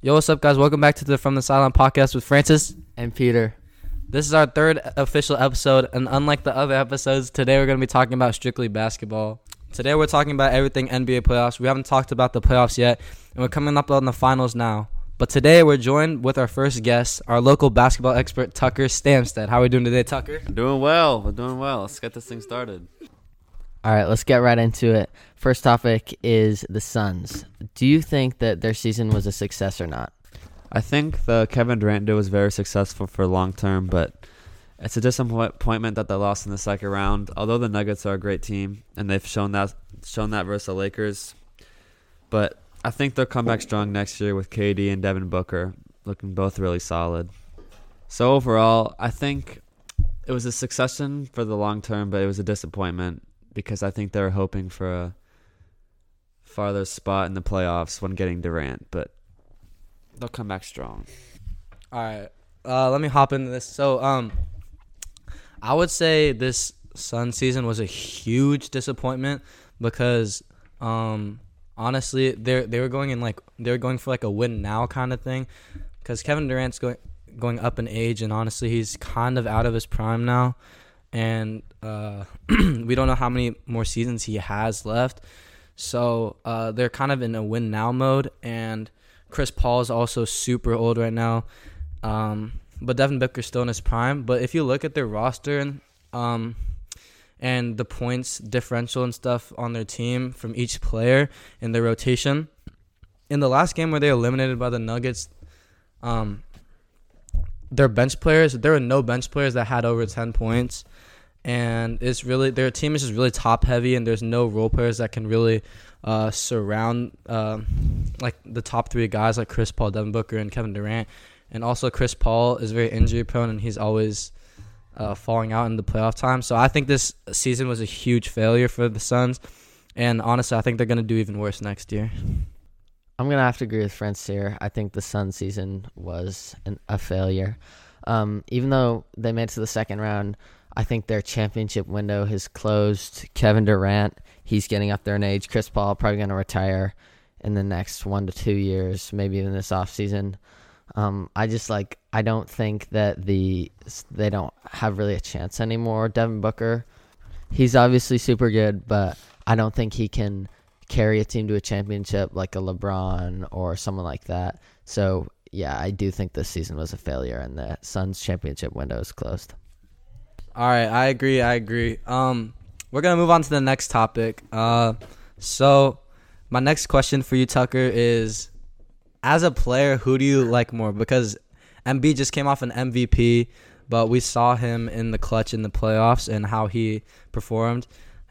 Yo, what's up, guys? Welcome back to the From the Sideline podcast with Francis. and Peter. This is our third official episode, and unlike the other episodes, today we're going to be talking about strictly basketball. Today we're talking about everything NBA playoffs. We haven't talked about the playoffs yet, and we're coming up on the finals now. But today we're joined with our first guest, our local basketball expert, Tucker Stamstad. How are we doing today, Tucker? Doing well. We're doing well. Let's get this thing started. All right, let's get right into it. First topic is the Suns. Do you think that their season was a success or not? I think the Kevin Durant deal was very successful for long term, but it's a disappointment that they lost in the second round. Although the Nuggets are a great team and they've shown that shown that versus the Lakers, but I think they'll come back strong next year with KD and Devin Booker looking both really solid. So overall, I think it was a succession for the long term, but it was a disappointment because I think they're hoping for a farther spot in the playoffs when getting Durant, but they'll come back strong. All right, uh, let me hop into this. So, um, I would say this Sun season was a huge disappointment because, um, honestly, they they were going in like they were going for like a win now kind of thing, because Kevin Durant's going going up in age, and honestly, he's kind of out of his prime now, and uh, we don't know how many more seasons he has left. So uh, they're kind of in a win now mode, and Chris Paul is also super old right now. Um, but Devin Booker's still in his prime. But if you look at their roster and um, and the points differential and stuff on their team from each player in their rotation, in the last game where they eliminated by the Nuggets, um, their bench players there were no bench players that had over ten points, and it's really their team is just really top heavy, and there's no role players that can really uh, surround uh, like the top three guys like Chris Paul, Devin Booker, and Kevin Durant. And also, Chris Paul is very injury prone, and he's always uh, falling out in the playoff time. So I think this season was a huge failure for the Suns, and honestly, I think they're gonna do even worse next year. I'm gonna have to agree with Francis here. I think the Sun season was an, a failure. Um, even though they made it to the second round, I think their championship window has closed. Kevin Durant, he's getting up there in age. Chris Paul probably gonna retire in the next one to two years, maybe even this off season. Um, I just like I don't think that the they don't have really a chance anymore. Devin Booker, he's obviously super good, but I don't think he can carry a team to a championship like a LeBron or someone like that. So yeah, I do think this season was a failure, and the Suns' championship window is closed. All right, I agree. I agree. Um, we're gonna move on to the next topic. Uh, so my next question for you, Tucker, is as a player, who do you like more? Because Embiid just came off an MVP, but we saw him in the clutch in the playoffs and how he performed,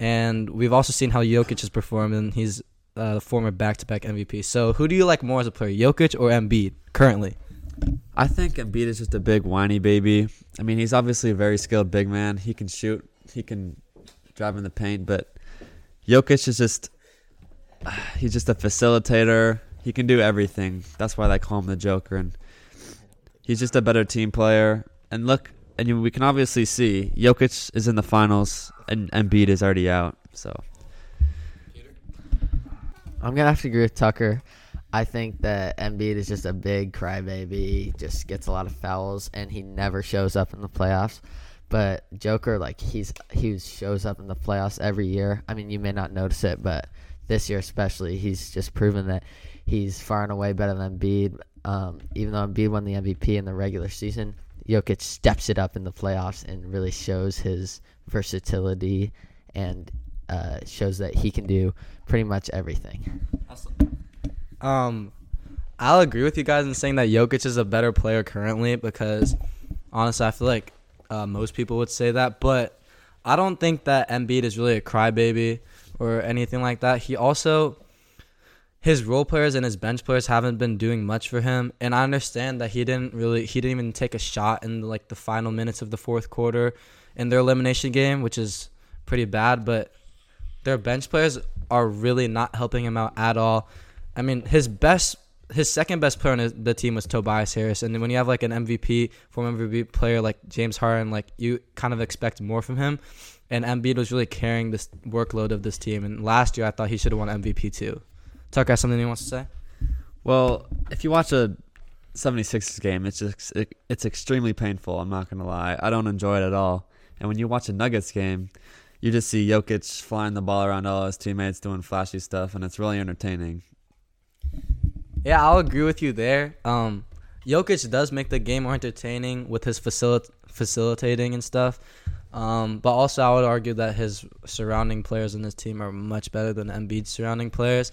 and we've also seen how Jokic has performed, and he's uh, the former back-to-back MVP. So who do you like more as a player, Jokic or Embiid currently? I think Embiid is just a big whiny baby. I mean, he's obviously a very skilled big man. He can shoot, he can drive in the paint, but Jokic is just he's just a facilitator. He can do everything. That's why they call him the Joker and he's just a better team player. And look, and we can obviously see Jokic is in the finals and Embiid is already out. So I'm gonna have to agree with Tucker. I think that Embiid is just a big crybaby. Just gets a lot of fouls, and he never shows up in the playoffs. But Joker, like he's he shows up in the playoffs every year. I mean, you may not notice it, but this year especially, he's just proven that he's far and away better than Embiid. Um, even though Embiid won the MVP in the regular season, Jokic steps it up in the playoffs and really shows his versatility and uh, shows that he can do pretty much everything. Um, I'll agree with you guys in saying that Jokic is a better player currently because honestly, I feel like uh, most people would say that, but I don't think that Embiid is really a crybaby or anything like that. He also his role players and his bench players haven't been doing much for him, and I understand that he didn't really he didn't even take a shot in like the final minutes of the fourth quarter in their elimination game, which is pretty bad, but their bench players are really not helping him out at all. I mean, his best, his second best player on the team was Tobias Harris, and when you have like an MVP, former MVP player like James Harden, like you kind of expect more from him. And Embiid was really carrying this workload of this team. And last year, I thought he should have won MVP too. Tucker has something he wants to say. Well, if you watch a 76ers game, it's just it, it's extremely painful. I'm not gonna lie. I don't enjoy it at all. And when you watch a Nuggets game, you just see Jokic flying the ball around all his teammates, doing flashy stuff, and it's really entertaining. Yeah, I'll agree with you there. Um, Jokic does make the game more entertaining with his facilit- facilitating and stuff. Um, but also, I would argue that his surrounding players in his team are much better than Embiid's surrounding players.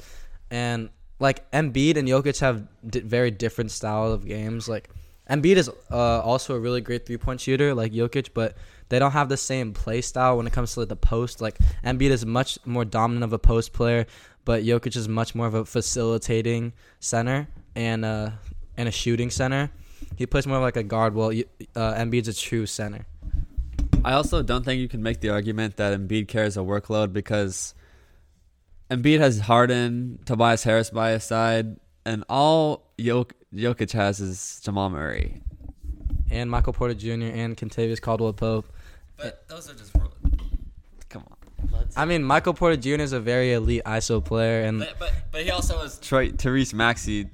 And like Embiid and Jokic have di- very different style of games. Like Embiid is uh, also a really great three point shooter, like Jokic, but they don't have the same play style when it comes to like, the post. Like Embiid is much more dominant of a post player, but Jokic is much more of a facilitating center and uh, and a shooting center. He plays more like a guard. Well, uh, Embiid's a true center. I also don't think you can make the argument that Embiid carries a workload because Embiid has Harden, Tobias Harris by his side, and all Jok- Jokic has is Jamal Murray. And Michael Porter Jr. and Kentavious Caldwell Pope. But those are just come on. I mean, Michael Porter Jr. is a very elite ISO player, and but but, but he also has Troy, Tyrese Maxey,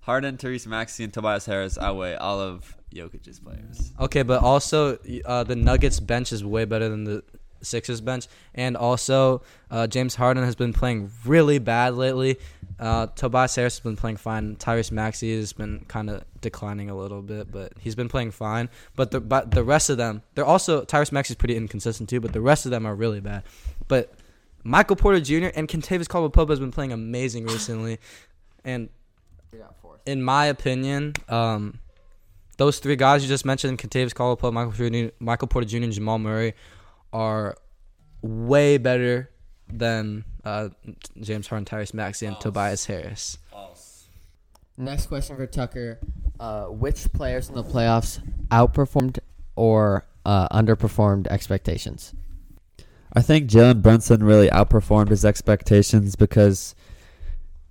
Harden, Tyrese Maxey, and Tobias Harris outweigh all of Jokic's players. Okay, but also uh, the Nuggets bench is way better than the Sixers bench, and also uh, James Harden has been playing really bad lately. Uh, Tobias Harris has been playing fine. Tyrese Maxey has been kind of declining a little bit, but he's been playing fine. But the but the rest of them, they're also Tyrese Maxey is pretty inconsistent too. But the rest of them are really bad. But Michael Porter Jr. and Kentavious Caldwell Pope has been playing amazing recently, and in my opinion, um, those three guys you just mentioned, Kentavious Caldwell, Michael Michael Porter Jr., and Jamal Murray, are way better than uh, James Harden, Tyrese Maxey, and False. Tobias Harris. False. Next question for Tucker: uh, Which players in the playoffs outperformed or uh, underperformed expectations? I think Jalen Brunson really outperformed his expectations because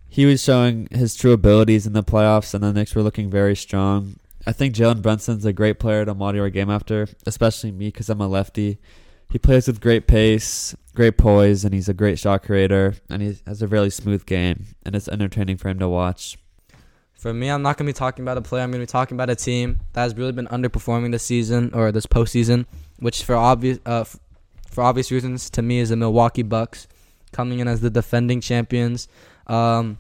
he was showing his true abilities in the playoffs, and the Knicks were looking very strong. I think Jalen Brunson's a great player to model your game after, especially me because I'm a lefty. He plays with great pace, great poise, and he's a great shot creator, and he has a really smooth game, and it's entertaining for him to watch. For me, I'm not going to be talking about a player. I'm going to be talking about a team that has really been underperforming this season or this postseason, which for obvious uh, for obvious reasons to me is the Milwaukee Bucks, coming in as the defending champions. Um,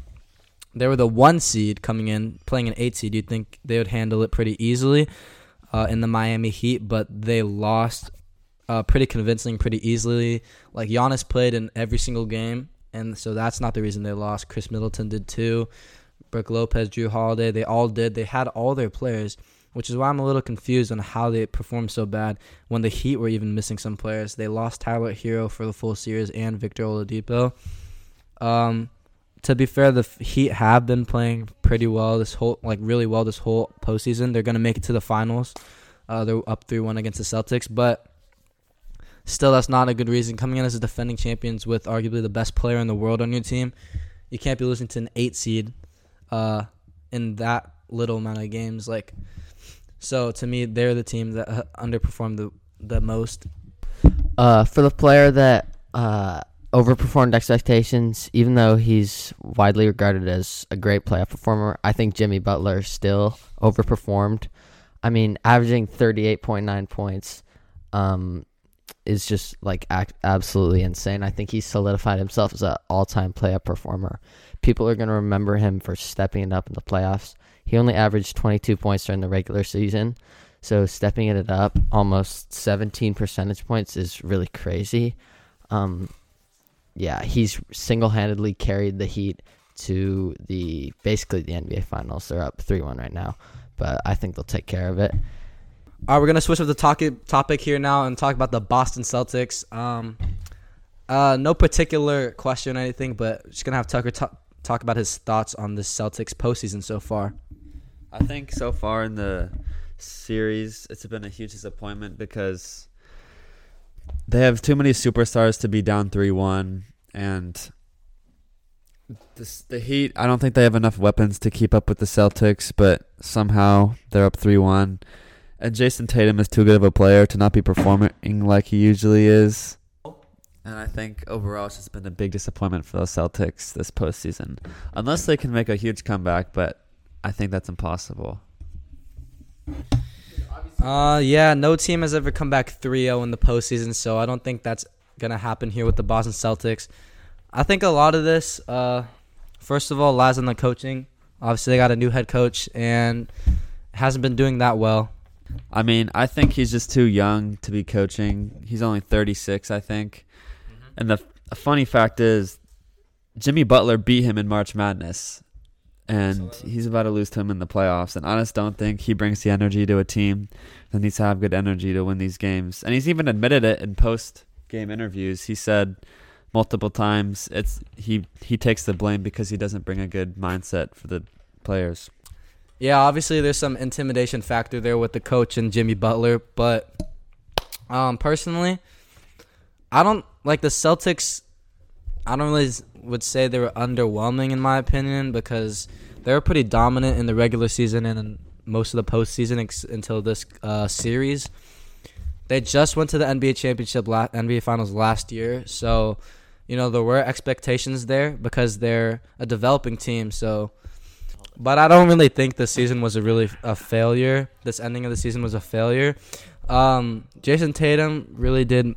they were the one seed coming in, playing an eight seed. You'd think they would handle it pretty easily uh, in the Miami Heat, but they lost uh, pretty convincing, pretty easily. Like Giannis played in every single game, and so that's not the reason they lost. Khris Middleton did too. Brook Lopez, Jrue Holiday, they all did. They had all their players, which is why I'm a little confused on how they performed so bad when the Heat were even missing some players. They lost Tyler Herro for the full series and Victor Oladipo. Um, to be fair, the Heat have been playing pretty well this whole, like really well this whole postseason. They're gonna make it to the finals. Uh, they're up three one against the Celtics, but still, that's not a good reason. Coming in as a defending champions with arguably the best player in the world on your team, you can't be losing to an eight seed, uh, in that little amount of games. Like, so to me, they're the team that uh, underperformed the the most. Uh, for the player that uh, overperformed expectations, even though he's widely regarded as a great playoff performer, I think Jimmy Butler still overperformed. I mean, averaging 38.9 points um, is just like ac- absolutely insane. I think he's solidified himself as an all-time playoff performer. People are going to remember him for stepping it up in the playoffs. He only averaged 22 points during the regular season, so stepping it up almost 17 percentage points is really crazy. Um, yeah, he's single-handedly carried the Heat to the basically the NBA Finals. They're up three-one right now, but I think they'll take care of it. All right, we're gonna switch up the topic topic here now and talk about the Boston Celtics. Um, uh, no particular question or anything, but just gonna have Tucker talk talk about his thoughts on the Celtics postseason so far. I think so far in the series, it's been a huge disappointment because they have too many superstars to be down three one, and this, the Heat. I don't think they have enough weapons to keep up with the Celtics, but somehow they're up three one, and Jayson Tatum is too good of a player to not be performing like he usually is. And I think overall it's just been a big disappointment for the Celtics this postseason. Unless they can make a huge comeback, but I think that's impossible. Uh, yeah, no team has ever come back 3-0 in the postseason, so I don't think that's gonna happen here with the Boston Celtics. I think a lot of this, uh, first of all, lies on the coaching. Obviously, they got a new head coach and hasn't been doing that well. I mean, I think he's just too young to be coaching. He's only 36, I think. Mm-hmm. And the f- funny fact is, Jimmy Butler beat him in March Madness, and he's about to lose to him in the playoffs. And I just don't think he brings the energy to a team that needs to have good energy to win these games. And he's even admitted it in post game interviews. He said multiple times it's he he takes the blame because he doesn't bring a good mindset for the players. Yeah, obviously there's some intimidation factor there with the coach and Jimmy Butler, but um, personally, I don't like the Celtics. I don't really would say they were underwhelming in my opinion because they were pretty dominant in the regular season and in most of the postseason ex- until this uh, series. They just went to the NBA championship, la- NBA finals last year, so you know there were expectations there because they're a developing team. So but I don't really think this season was a really a failure. This ending of the season was a failure. Um, Jayson Tatum really did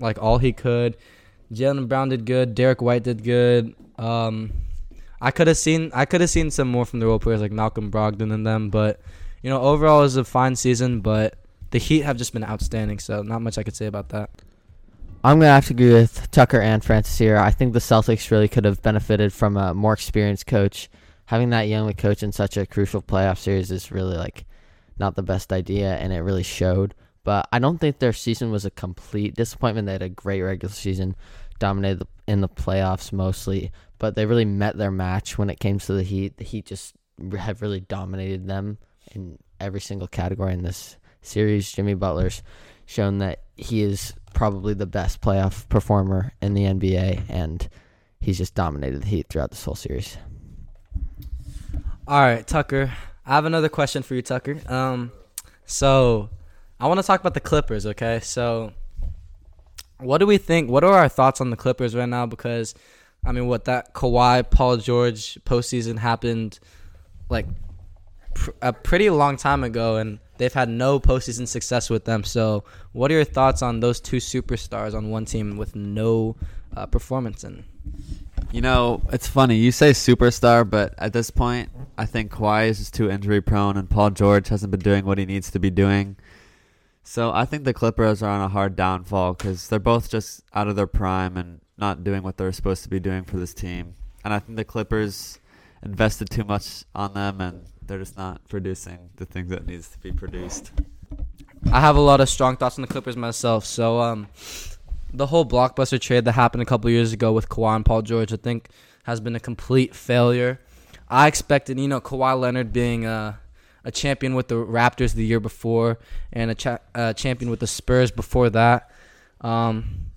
like all he could. Jaylen Brown did good. Derrick White did good. Um, I could have seen I could have seen some more from the role players like Malcolm Brogdon and them, but you know overall it was a fine season. But the Heat have just been outstanding, so not much I could say about that. I'm gonna have to agree with Tucker and Francis here. I think the Celtics really could have benefited from a more experienced coach. Having that young coach in such a crucial playoff series is really like not the best idea, and it really showed. But I don't think their season was a complete disappointment. They had a great regular season, dominated the, in the playoffs mostly, but they really met their match when it came to the Heat. The Heat just have really dominated them in every single category in this series. Jimmy Butler's shown that he is probably the best playoff performer in the NBA, and he's just dominated the Heat throughout this whole series. All right, Tucker. I have another question for you, Tucker. Um, so I want to talk about the Clippers. Okay, so what do we think? What are our thoughts on the Clippers right now? Because I mean, what that Kawhi, Paul George postseason happened like pr- a pretty long time ago, and they've had no postseason success with them. So, what are your thoughts on those two superstars on one team with no uh, performance in? You know, it's funny. You say superstar, but at this point, I think Kawhi is just too injury prone, and Paul George hasn't been doing what he needs to be doing. So I think the Clippers are on a hard downfall because they're both just out of their prime and not doing what they're supposed to be doing for this team. And I think the Clippers invested too much on them, and they're just not producing the things that needs to be produced. I have a lot of strong thoughts on the Clippers myself. So, um, the whole blockbuster trade that happened a couple years ago with Kawhi and Paul George, I think, has been a complete failure. I expected, you know, Kawhi Leonard being a, a champion with the Raptors the year before and a, cha- a champion with the Spurs before that. Um,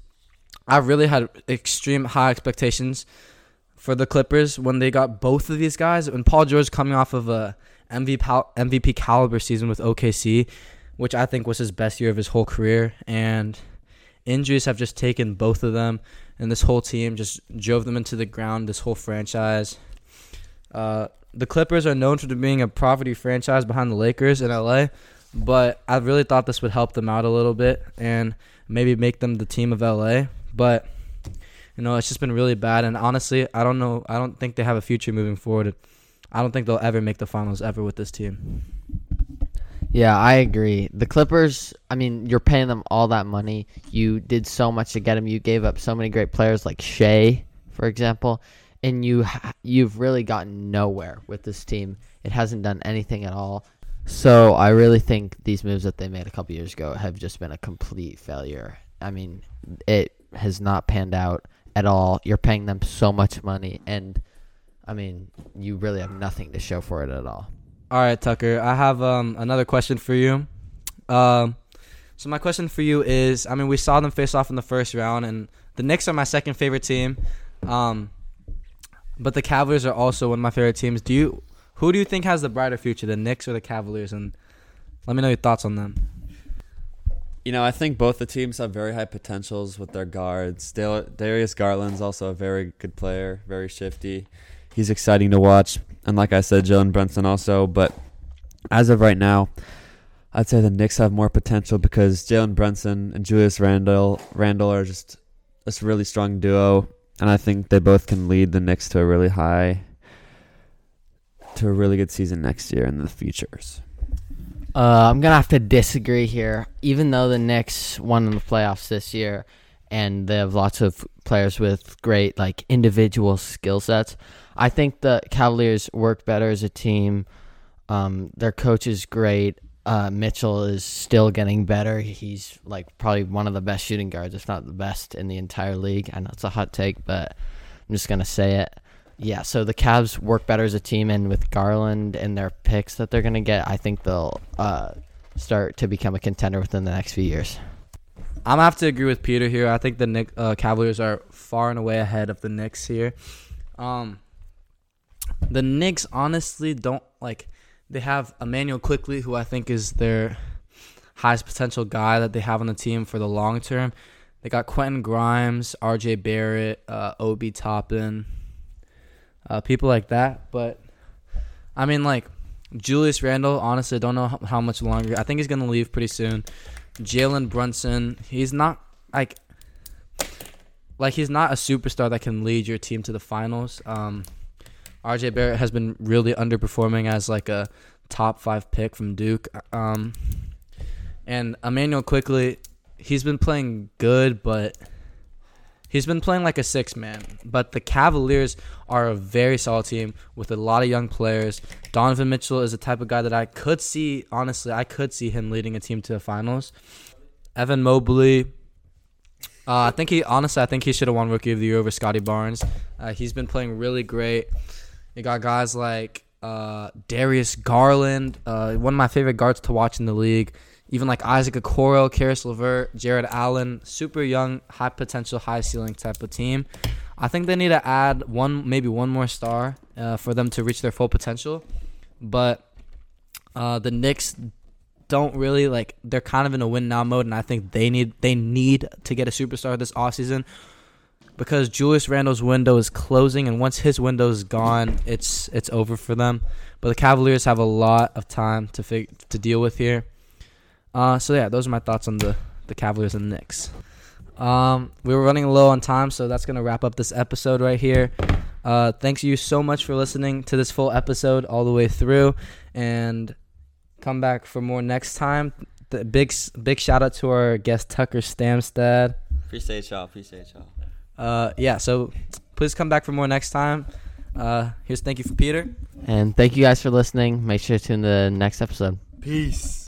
I really had extreme high expectations for the Clippers when they got both of these guys. And Paul George coming off of a MVP, MVP caliber season with OKC, which I think was his best year of his whole career. And injuries have just taken both of them, and this whole team just drove them into the ground. This whole franchise. Uh, the Clippers are known for being a poverty franchise behind the Lakers in LA, but I really thought this would help them out a little bit and maybe make them the team of LA. But you know, it's just been really bad. And honestly, I don't know. I don't think they have a future moving forward. I don't think they'll ever make the finals ever with this team. Yeah, I agree. The Clippers, I mean, you're paying them all that money. You did so much to get them. You gave up so many great players like Shai, for example, and you you've really gotten nowhere with this team. It hasn't done anything at all. So I really think these moves that they made a couple years ago have just been a complete failure. I mean, it has not panned out at all. You're paying them so much money, and I mean, you really have nothing to show for it at all. All right, Tucker. I have um, another question for you. Um, so my question for you is: I mean, we saw them face off in the first round, and the Knicks are my second favorite team. Um, but the Cavaliers are also one of my favorite teams. Do you? Who do you think has the brighter future, the Knicks or the Cavaliers? And let me know your thoughts on them. You know, I think both the teams have very high potentials with their guards. Darius Garland's also a very good player, very shifty. He's exciting to watch, and like I said, Jalen Brunson also. But as of right now, I'd say the Knicks have more potential because Jalen Brunson and Julius Randle Randle are just a really strong duo, and I think they both can lead the Knicks to a really high, to a really good season next year in the futures. Uh, I'm gonna have to disagree here. Even though the Knicks won in the playoffs this year, and they have lots of players with great like individual skill sets, I think the Cavaliers work better as a team. Um, their coach is great. Uh, Mitchell is still getting better. He's like probably one of the best shooting guards, if not the best in the entire league. I know it's a hot take, but I'm just gonna say it. Yeah, so the Cavs work better as a team, and with Garland and their picks that they're gonna get, I think they'll uh, start to become a contender within the next few years. I'm gonna have to agree with Peter here. I think the Nick, uh, Cavaliers are far and away ahead of the Knicks here. Um, the Knicks honestly don't like. They have Immanuel Quickley, who I think is their highest potential guy that they have on the team for the long term. They got Quentin Grimes, R.J. Barrett, uh, Obi Toppin, uh, people like that. But I mean, like Julius Randle. Honestly, don't know how, much longer. I think he's gonna leave pretty soon. Jalen Brunson. He's not like like he's not a superstar that can lead your team to the finals. Um, RJ Barrett has been really underperforming as like a top five pick from Duke. Um, and Immanuel Quickley, he's been playing good, but he's been playing like a six man. But the Cavaliers are a very solid team with a lot of young players. Donovan Mitchell is the type of guy that I could see, honestly, I could see him leading a team to the finals. Evan Mobley, uh, I think he, honestly, I think he should have won Rookie of the Year over Scottie Barnes. Uh, he's been playing really great. You got guys like uh, Darius Garland, uh, one of my favorite guards to watch in the league. Even like Isaac Okoro, Caris LeVert, Jarrett Allen, super young, high potential, high ceiling type of team. I think they need to add one, maybe one more star uh, for them to reach their full potential. But uh, the Knicks don't really like. They're kind of in a win now mode, and I think they need they need to get a superstar this offseason because Julius Randle's window is closing, and once his window is gone, it's it's over for them. But the Cavaliers have a lot of time to fig- to deal with here. Uh, so yeah, those are my thoughts on the the Cavaliers and the Knicks. Um, we were running low on time, so that's gonna wrap up this episode right here. Uh, thanks you so much for listening to this full episode all the way through, and come back for more next time. The big big shout out to our guest Tucker Stamstad. Appreciate y'all. Appreciate y'all. Uh, yeah, so please come back for more next time. Uh, here's thank you for Peter. And thank you guys for listening. Make sure to tune in the next episode. Peace.